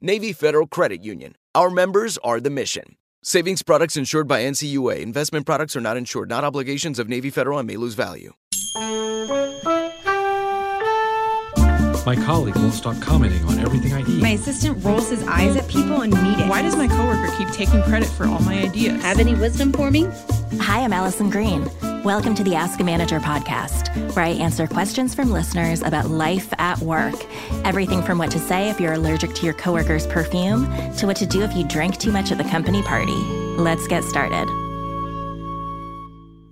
Navy Federal Credit Union. Our members are the mission. Savings products insured by NCUA. Investment products are not insured, not obligations of Navy Federal and may lose value. My colleague won't stop commenting on everything I eat. My assistant rolls his eyes at people in meetings. Why does my coworker keep taking credit for all my ideas? Have any wisdom for me? Hi, I'm Alison Green. Welcome to the Ask a Manager podcast, where I answer questions from listeners about life at work. Everything from what to say if you're allergic to your coworker's perfume to what to do if you drank too much at the company party. Let's get started.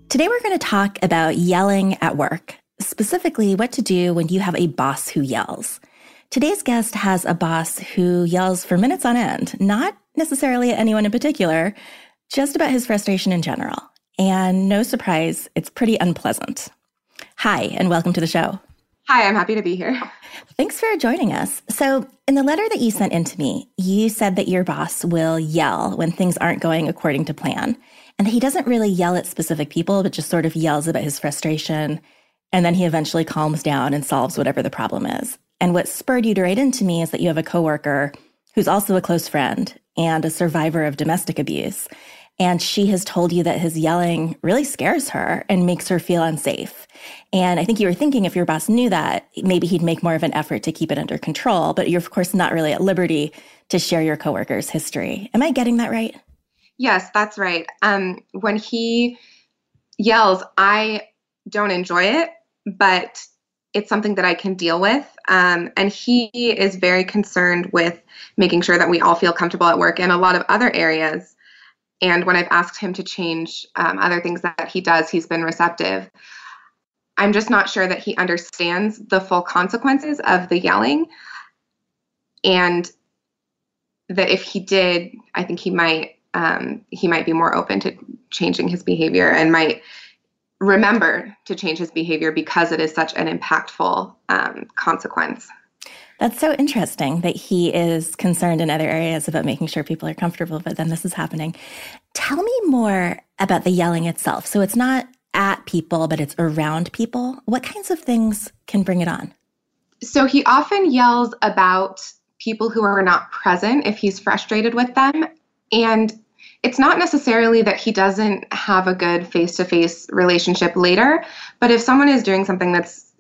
Today, we're going to talk about yelling at work, specifically what to do when you have a boss who yells. Today's guest has a boss who yells for minutes on end, not necessarily at anyone in particular, just about his frustration in general. And no surprise, it's pretty unpleasant. Hi, and welcome to the show. Hi, I'm happy to be here. Thanks for joining us. So, in the letter that you sent in to me, you said that your boss will yell when things aren't going according to plan, and that he doesn't really yell at specific people, but just sort of yells about his frustration. And then he eventually calms down and solves whatever the problem is. And what spurred you to write into me is that you have a coworker who's also a close friend and a survivor of domestic abuse. And she has told you that his yelling really scares her and makes her feel unsafe. And I think you were thinking if your boss knew that, maybe he'd make more of an effort to keep it under control. But you're, of course, not really at liberty to share your coworker's history. Am I getting that right? Yes, that's right. Um, when he yells, I don't enjoy it, but it's something that I can deal with. Um, and he is very concerned with making sure that we all feel comfortable at work in a lot of other areas. And when I've asked him to change um, other things that he does, he's been receptive. I'm just not sure that he understands the full consequences of the yelling. And that if he did, I think he might um, he might be more open to changing his behavior and might remember to change his behavior because it is such an impactful um, consequence. That's so interesting that he is concerned in other areas about making sure people are comfortable, but then this is happening. Tell me more about the yelling itself. So it's not at people, but it's around people. What kinds of things can bring it on? So he often yells about people who are not present if he's frustrated with them. And it's not necessarily that he doesn't have a good face to face relationship later, but if someone is doing something that's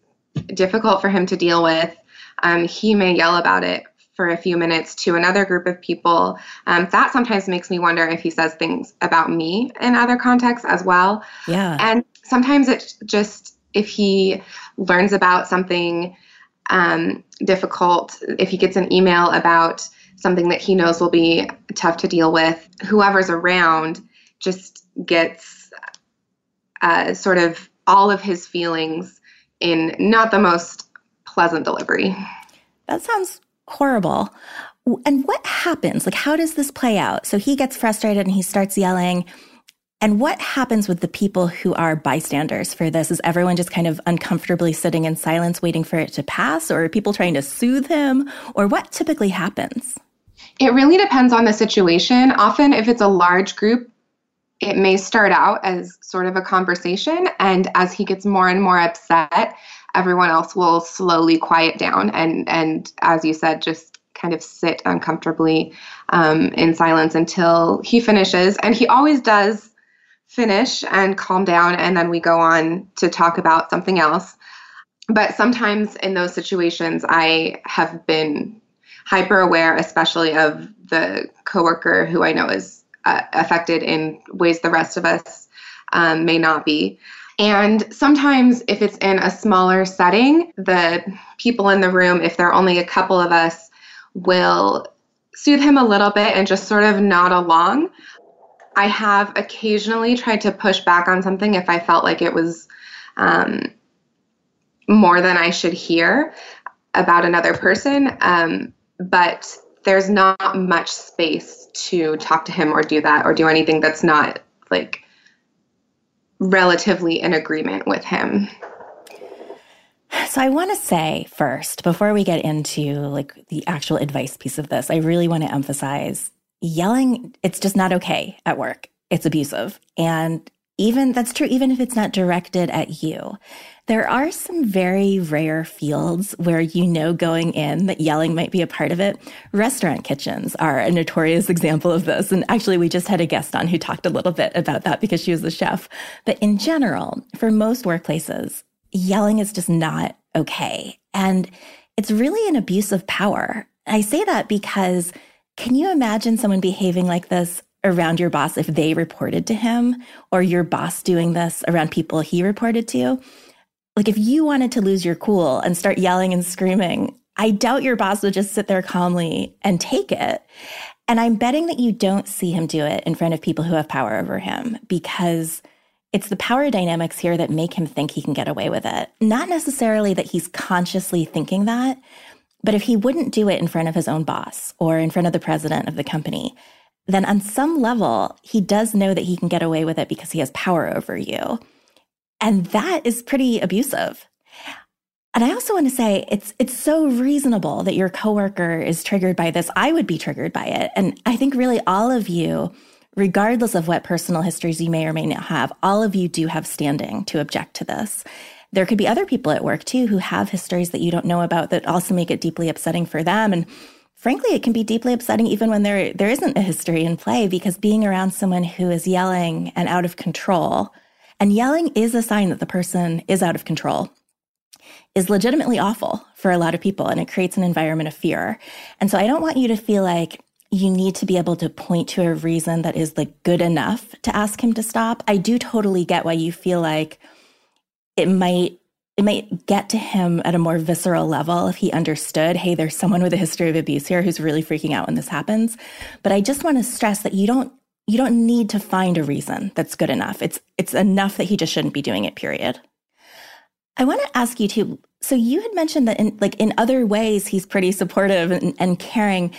difficult for him to deal with, um, he may yell about it for a few minutes to another group of people. Um, that sometimes makes me wonder if he says things about me in other contexts as well. Yeah. And sometimes it's just if he learns about something um, difficult, if he gets an email about something that he knows will be tough to deal with, whoever's around just gets uh, sort of all of his feelings in not the most pleasant delivery. That sounds horrible. And what happens? Like, how does this play out? So he gets frustrated and he starts yelling. And what happens with the people who are bystanders for this? Is everyone just kind of uncomfortably sitting in silence waiting for it to pass? Or are people trying to soothe him? Or what typically happens? It really depends on the situation. Often, if it's a large group, it may start out as sort of a conversation. And as he gets more and more upset, everyone else will slowly quiet down and, and as you said, just kind of sit uncomfortably um, in silence until he finishes. And he always does finish and calm down, and then we go on to talk about something else. But sometimes in those situations, I have been hyper aware, especially of the coworker who I know is uh, affected in ways the rest of us um, may not be. And sometimes, if it's in a smaller setting, the people in the room, if there are only a couple of us, will soothe him a little bit and just sort of nod along. I have occasionally tried to push back on something if I felt like it was um, more than I should hear about another person. Um, but there's not much space to talk to him or do that or do anything that's not like relatively in agreement with him. So I want to say first, before we get into like the actual advice piece of this, I really want to emphasize yelling, it's just not okay at work. It's abusive. And even that's true, even if it's not directed at you. There are some very rare fields where you know going in that yelling might be a part of it. Restaurant kitchens are a notorious example of this. And actually, we just had a guest on who talked a little bit about that because she was the chef. But in general, for most workplaces, yelling is just not okay. And it's really an abuse of power. I say that because can you imagine someone behaving like this around your boss if they reported to him or your boss doing this around people he reported to? Like if you wanted to lose your cool and start yelling and screaming, I doubt your boss would just sit there calmly and take it. And I'm betting that you don't see him do it in front of people who have power over him because it's the power dynamics here that make him think he can get away with it. Not necessarily that he's consciously thinking that, but if he wouldn't do it in front of his own boss or in front of the president of the company, then on some level, he does know that he can get away with it because he has power over you. And that is pretty abusive. And I also want to say it's it's so reasonable that your coworker is triggered by this. I would be triggered by it. And I think really all of you, regardless of what personal histories you may or may not have, all of you do have standing to object to this. There could be other people at work too who have histories that you don't know about that also make it deeply upsetting for them. And frankly, it can be deeply upsetting even when there there isn't a history in play because being around someone who is yelling and out of control and yelling is a sign that the person is out of control, is legitimately awful for a lot of people. And it creates an environment of fear. And so I don't want you to feel like you need to be able to point to a reason that is like good enough to ask him to stop. I do totally get why you feel like it might it might get to him at a more visceral level if he understood, hey, there's someone with a history of abuse here who's really freaking out when this happens. But I just want to stress that you don't you don't need to find a reason that's good enough. It's it's enough that he just shouldn't be doing it, period. I want to ask you too. So you had mentioned that in like in other ways he's pretty supportive and, and caring.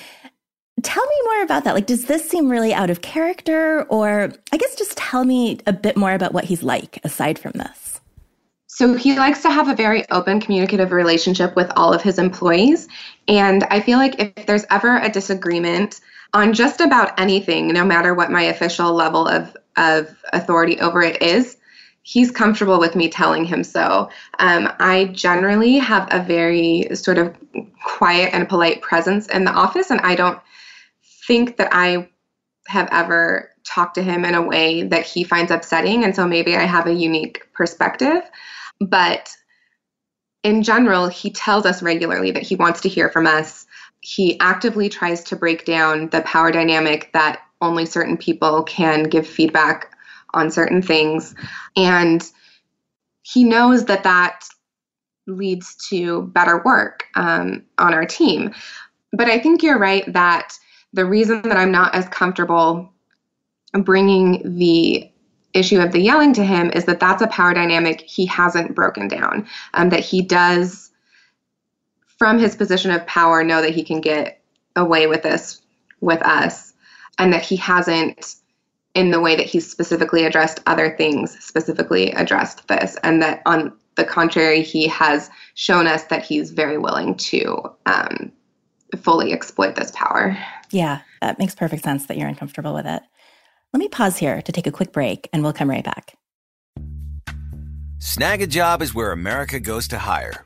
Tell me more about that. Like, does this seem really out of character? Or I guess just tell me a bit more about what he's like aside from this. So he likes to have a very open communicative relationship with all of his employees. And I feel like if there's ever a disagreement, on just about anything, no matter what my official level of, of authority over it is, he's comfortable with me telling him so. Um, I generally have a very sort of quiet and polite presence in the office, and I don't think that I have ever talked to him in a way that he finds upsetting. And so maybe I have a unique perspective. But in general, he tells us regularly that he wants to hear from us he actively tries to break down the power dynamic that only certain people can give feedback on certain things. And he knows that that leads to better work um, on our team. But I think you're right that the reason that I'm not as comfortable bringing the issue of the yelling to him is that that's a power dynamic he hasn't broken down, um, that he does from his position of power know that he can get away with this with us and that he hasn't in the way that he's specifically addressed other things specifically addressed this and that on the contrary he has shown us that he's very willing to um, fully exploit this power Yeah, that makes perfect sense that you're uncomfortable with it. Let me pause here to take a quick break and we'll come right back. Snagajob is where America goes to hire,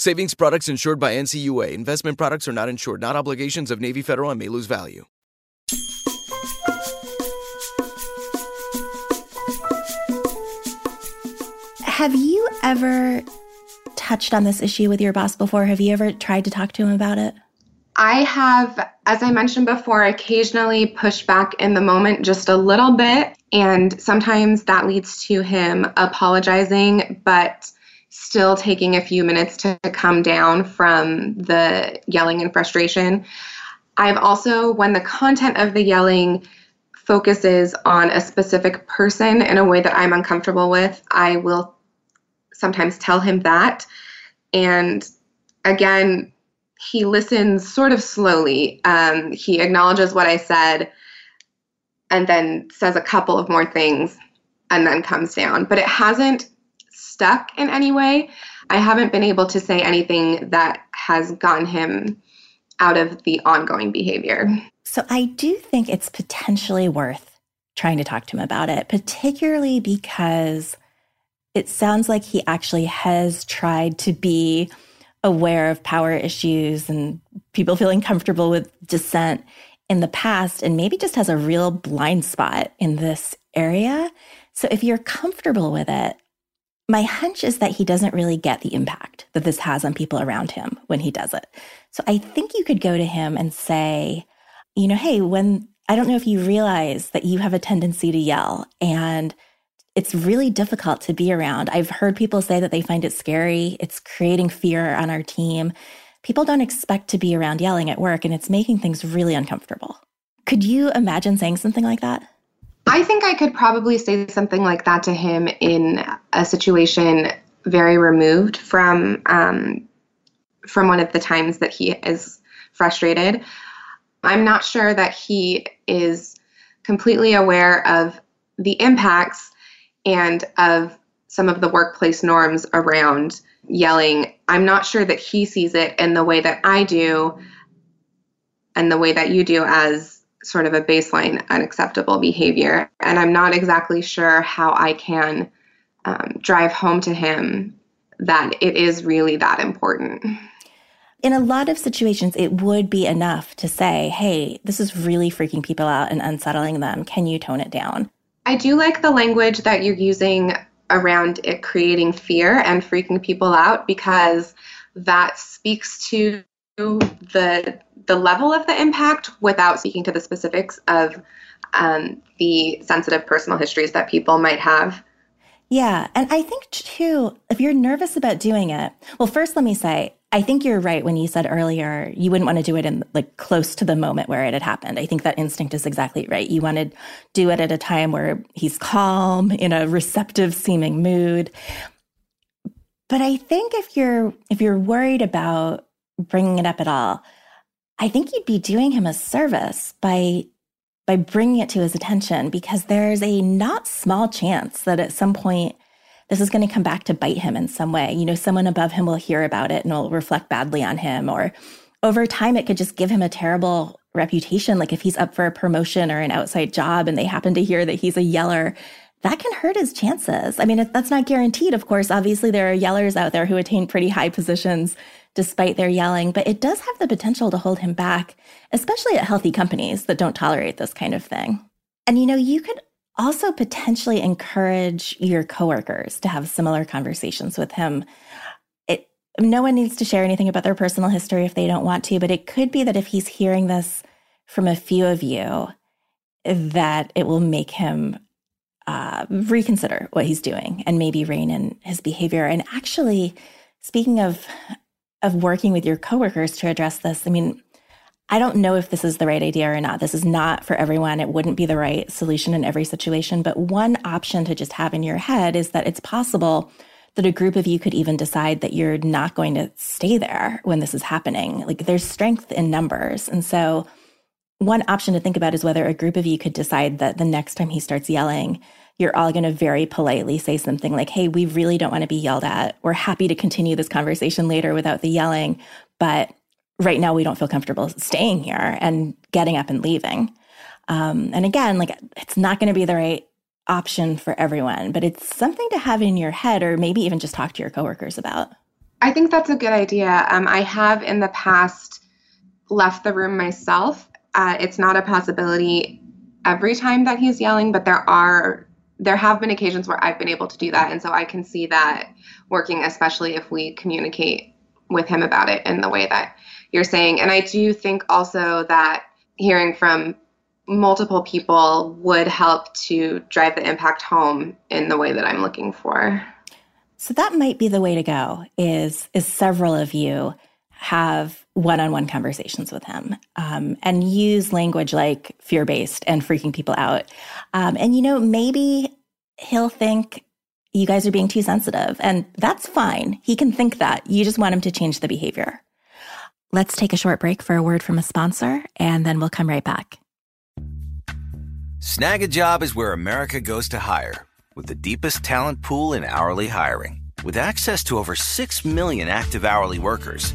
Savings products insured by NCUA. Investment products are not insured, not obligations of Navy Federal and may lose value. Have you ever touched on this issue with your boss before? Have you ever tried to talk to him about it? I have, as I mentioned before, occasionally pushed back in the moment just a little bit. And sometimes that leads to him apologizing, but still taking a few minutes to come down from the yelling and frustration. I've also, when the content of the yelling focuses on a specific person in a way that I'm uncomfortable with, I will sometimes tell him that. And again, he listens sort of slowly. Um, he acknowledges what I said and then says a couple of more things and then comes down. But it hasn't stuck in any way. I haven't been able to say anything that has gotten him out of the ongoing behavior. So I do think it's potentially worth trying to talk to him about it, particularly because it sounds like he actually has tried to be aware of power issues and people feeling comfortable with dissent in the past and maybe just has a real blind spot in this area. So if you're comfortable with it, my hunch is that he doesn't really get the impact that this has on people around him when he does it. So I think you could go to him and say, you know, hey, when I don't know if you realize that you have a tendency to yell and it's really difficult to be around. I've heard people say that they find it scary. It's creating fear on our team. People don't expect to be around yelling at work and it's making things really uncomfortable. Could you imagine saying something like that? I think I could probably say something like that to him in a situation very removed from um, from one of the times that he is frustrated. I'm not sure that he is completely aware of the impacts and of some of the workplace norms around yelling, I'm not sure that he sees it in the way that I do and the way that you do as sort of a baseline unacceptable behavior. And I'm not exactly sure how I can um, drive home to him that it is really that important. In a lot of situations, it would be enough to say, hey, this is really freaking people out and unsettling them. Can you tone it down? I do like the language that you're using around it creating fear and freaking people out because that speaks to the the level of the impact without speaking to the specifics of um, the sensitive personal histories that people might have. Yeah, and I think too, if you're nervous about doing it, well, first let me say I think you're right when you said earlier you wouldn't want to do it in like close to the moment where it had happened. I think that instinct is exactly right. You want to do it at a time where he's calm, in a receptive seeming mood. But I think if you're if you're worried about bringing it up at all, I think you'd be doing him a service by by bringing it to his attention because there's a not small chance that at some point this is going to come back to bite him in some way. You know, someone above him will hear about it and will reflect badly on him. Or over time, it could just give him a terrible reputation. Like if he's up for a promotion or an outside job and they happen to hear that he's a yeller, that can hurt his chances. I mean, that's not guaranteed, of course. Obviously, there are yellers out there who attain pretty high positions despite their yelling, but it does have the potential to hold him back, especially at healthy companies that don't tolerate this kind of thing. And you know, you could also potentially encourage your coworkers to have similar conversations with him. It, no one needs to share anything about their personal history if they don't want to, but it could be that if he's hearing this from a few of you, that it will make him uh, reconsider what he's doing and maybe rein in his behavior. And actually, speaking of of working with your coworkers to address this, I mean, I don't know if this is the right idea or not. This is not for everyone. It wouldn't be the right solution in every situation. But one option to just have in your head is that it's possible that a group of you could even decide that you're not going to stay there when this is happening. Like there's strength in numbers. And so, one option to think about is whether a group of you could decide that the next time he starts yelling, you're all going to very politely say something like, Hey, we really don't want to be yelled at. We're happy to continue this conversation later without the yelling, but right now we don't feel comfortable staying here and getting up and leaving. Um, and again, like it's not going to be the right option for everyone, but it's something to have in your head or maybe even just talk to your coworkers about. I think that's a good idea. Um, I have in the past left the room myself. Uh, it's not a possibility every time that he's yelling, but there are there have been occasions where I've been able to do that, and so I can see that working, especially if we communicate with him about it in the way that you're saying. And I do think also that hearing from multiple people would help to drive the impact home in the way that I'm looking for. So that might be the way to go is is several of you have one-on-one conversations with him um, and use language like fear-based and freaking people out um, and you know maybe he'll think you guys are being too sensitive and that's fine he can think that you just want him to change the behavior Let's take a short break for a word from a sponsor, and then we'll come right back. Snagajob is where America goes to hire, with the deepest talent pool in hourly hiring. With access to over 6 million active hourly workers,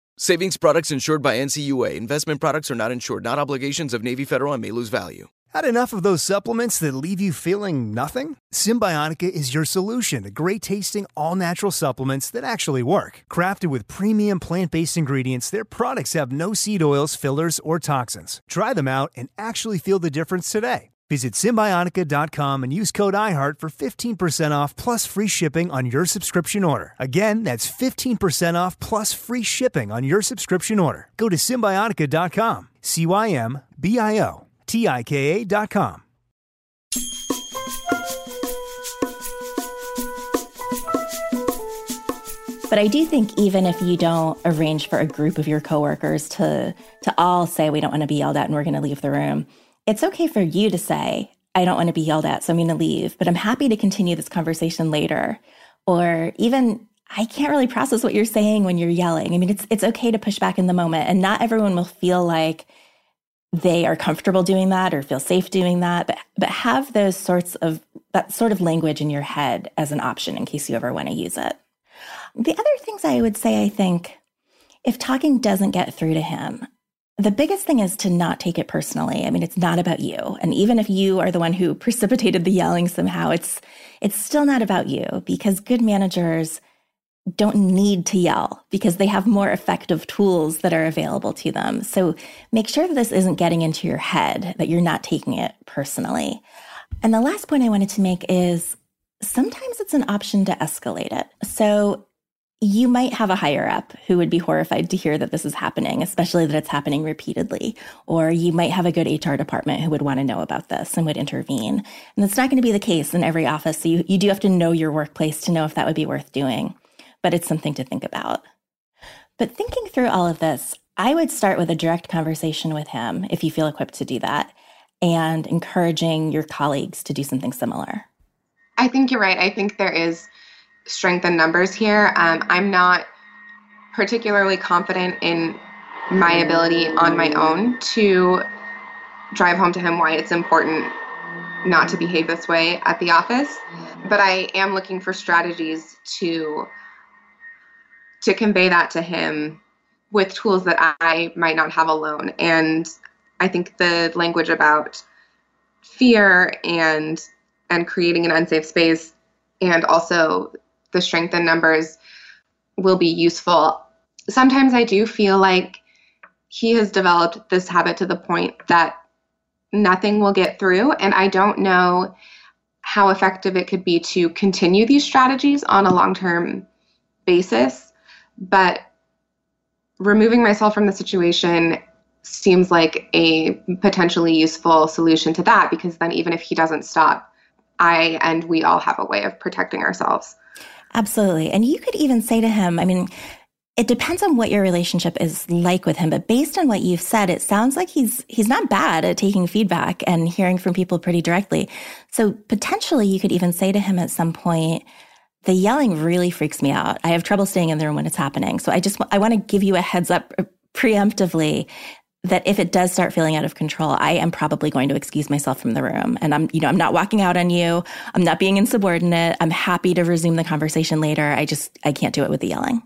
Savings products insured by NCUA. Investment products are not insured, not obligations of Navy Federal and may lose value. Had enough of those supplements that leave you feeling nothing? Cymbiotika is your solution to great tasting, all natural supplements that actually work. Crafted with premium plant based ingredients, their products have no seed oils, fillers, or toxins. Try them out and actually feel the difference today. Visit Cymbiotika.com and use code IHEART for 15% off plus free shipping on your subscription order. Again, that's 15% off plus free shipping on your subscription order. Go to Cymbiotika.com. C Y M B I O T I K A.com. But I do think even if you don't arrange for a group of your coworkers to to all say we don't want to be yelled at and we're going to leave the room, it's okay for you to say, I don't want to be yelled at, so I'm going to leave, but I'm happy to continue this conversation later. Or even, I can't really process what you're saying when you're yelling. I mean, it's, it's okay to push back in the moment, and not everyone will feel like they are comfortable doing that or feel safe doing that, but, but have those sorts of, that sort of language in your head as an option in case you ever want to use it. The other things I would say, I think, if talking doesn't get through to him, the biggest thing is to not take it personally. I mean, it's not about you. And even if you are the one who precipitated the yelling somehow, it's it's still not about you because good managers don't need to yell because they have more effective tools that are available to them. So make sure that this isn't getting into your head, that you're not taking it personally. And the last point I wanted to make is sometimes it's an option to escalate it. So you might have a higher up who would be horrified to hear that this is happening, especially that it's happening repeatedly. Or you might have a good HR department who would want to know about this and would intervene. And that's not going to be the case in every office. So you, you do have to know your workplace to know if that would be worth doing. But it's something to think about. But thinking through all of this, I would start with a direct conversation with him if you feel equipped to do that and encouraging your colleagues to do something similar. I think you're right. I think there is strength in numbers here. Um, I'm not particularly confident in my ability on my own to drive home to him why it's important not to behave this way at the office but i am looking for strategies to to convey that to him with tools that i might not have alone and i think the language about fear and and creating an unsafe space and also the strength in numbers will be useful. Sometimes I do feel like he has developed this habit to the point that nothing will get through, and I don't know how effective it could be to continue these strategies on a long term basis. But removing myself from the situation seems like a potentially useful solution to that because then even if he doesn't stop, I and we all have a way of protecting ourselves. Absolutely. And you could even say to him, I mean, it depends on what your relationship is like with him, but based on what you've said, it sounds like he's he's not bad at taking feedback and hearing from people pretty directly. So potentially you could even say to him at some point, the yelling really freaks me out. I have trouble staying in the room when it's happening. So I just I want to give you a heads up uh, preemptively that if it does start feeling out of control, I am probably going to excuse myself from the room. And I'm, you know, I'm not walking out on you. I'm not being insubordinate. I'm happy to resume the conversation later. I just, I can't do it with the yelling.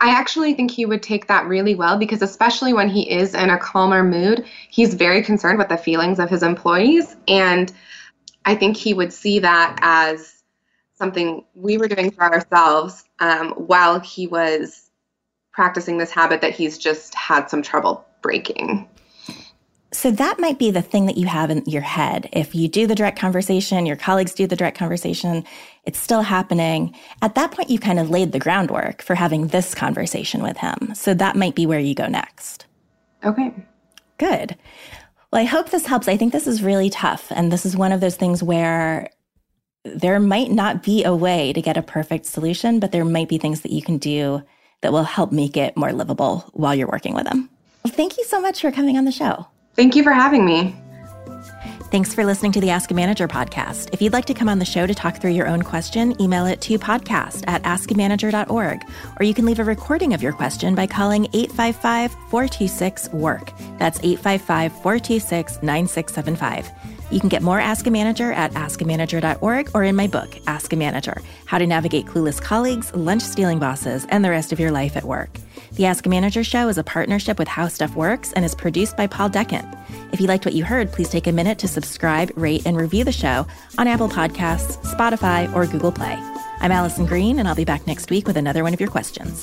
I actually think he would take that really well because, especially when he is in a calmer mood, he's very concerned with the feelings of his employees. And I think he would see that as something we were doing for ourselves um, while he was practicing this habit that he's just had some trouble breaking. So that might be the thing that you have in your head. If you do the direct conversation, your colleagues do the direct conversation, it's still happening. At that point, you kind of laid the groundwork for having this conversation with him. So that might be where you go next. Okay. Good. Well, I hope this helps. I think this is really tough. And this is one of those things where there might not be a way to get a perfect solution, but there might be things that you can do that will help make it more livable while you're working with them. Well, thank you so much for coming on the show. Thank you for having me. Thanks for listening to the Ask a Manager podcast. If you'd like to come on the show to talk through your own question, email it to podcast at askamanager.org, or you can leave a recording of your question by calling 855 426 WORK. That's 855 426 9675. You can get more Ask a Manager at askamanager.org or in my book, Ask a Manager How to Navigate Clueless Colleagues, Lunch Stealing Bosses, and the Rest of Your Life at Work. The Ask a Manager show is a partnership with How Stuff Works and is produced by Paul Decant. If you liked what you heard, please take a minute to subscribe, rate, and review the show on Apple Podcasts, Spotify, or Google Play. I'm Alison Green, and I'll be back next week with another one of your questions.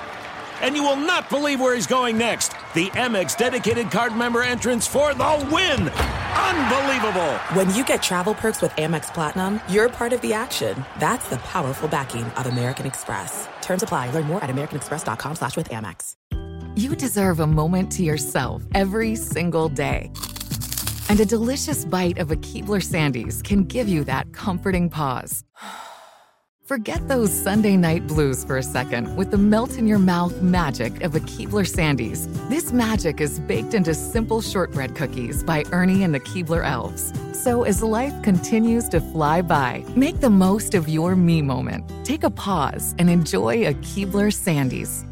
And you will not believe where he's going next. The Amex dedicated card member entrance for the win! Unbelievable! When you get travel perks with Amex Platinum, you're part of the action. That's the powerful backing of American Express. Terms apply. Learn more at americanexpress.com slash with Amex. You deserve a moment to yourself every single day. And a delicious bite of a Keebler Sandies can give you that comforting pause. Forget those Sunday night blues for a second with the melt in your mouth magic of a Keebler Sandies. This magic is baked into simple shortbread cookies by Ernie and the Keebler Elves. So as life continues to fly by, make the most of your me moment. Take a pause and enjoy a Keebler Sandies.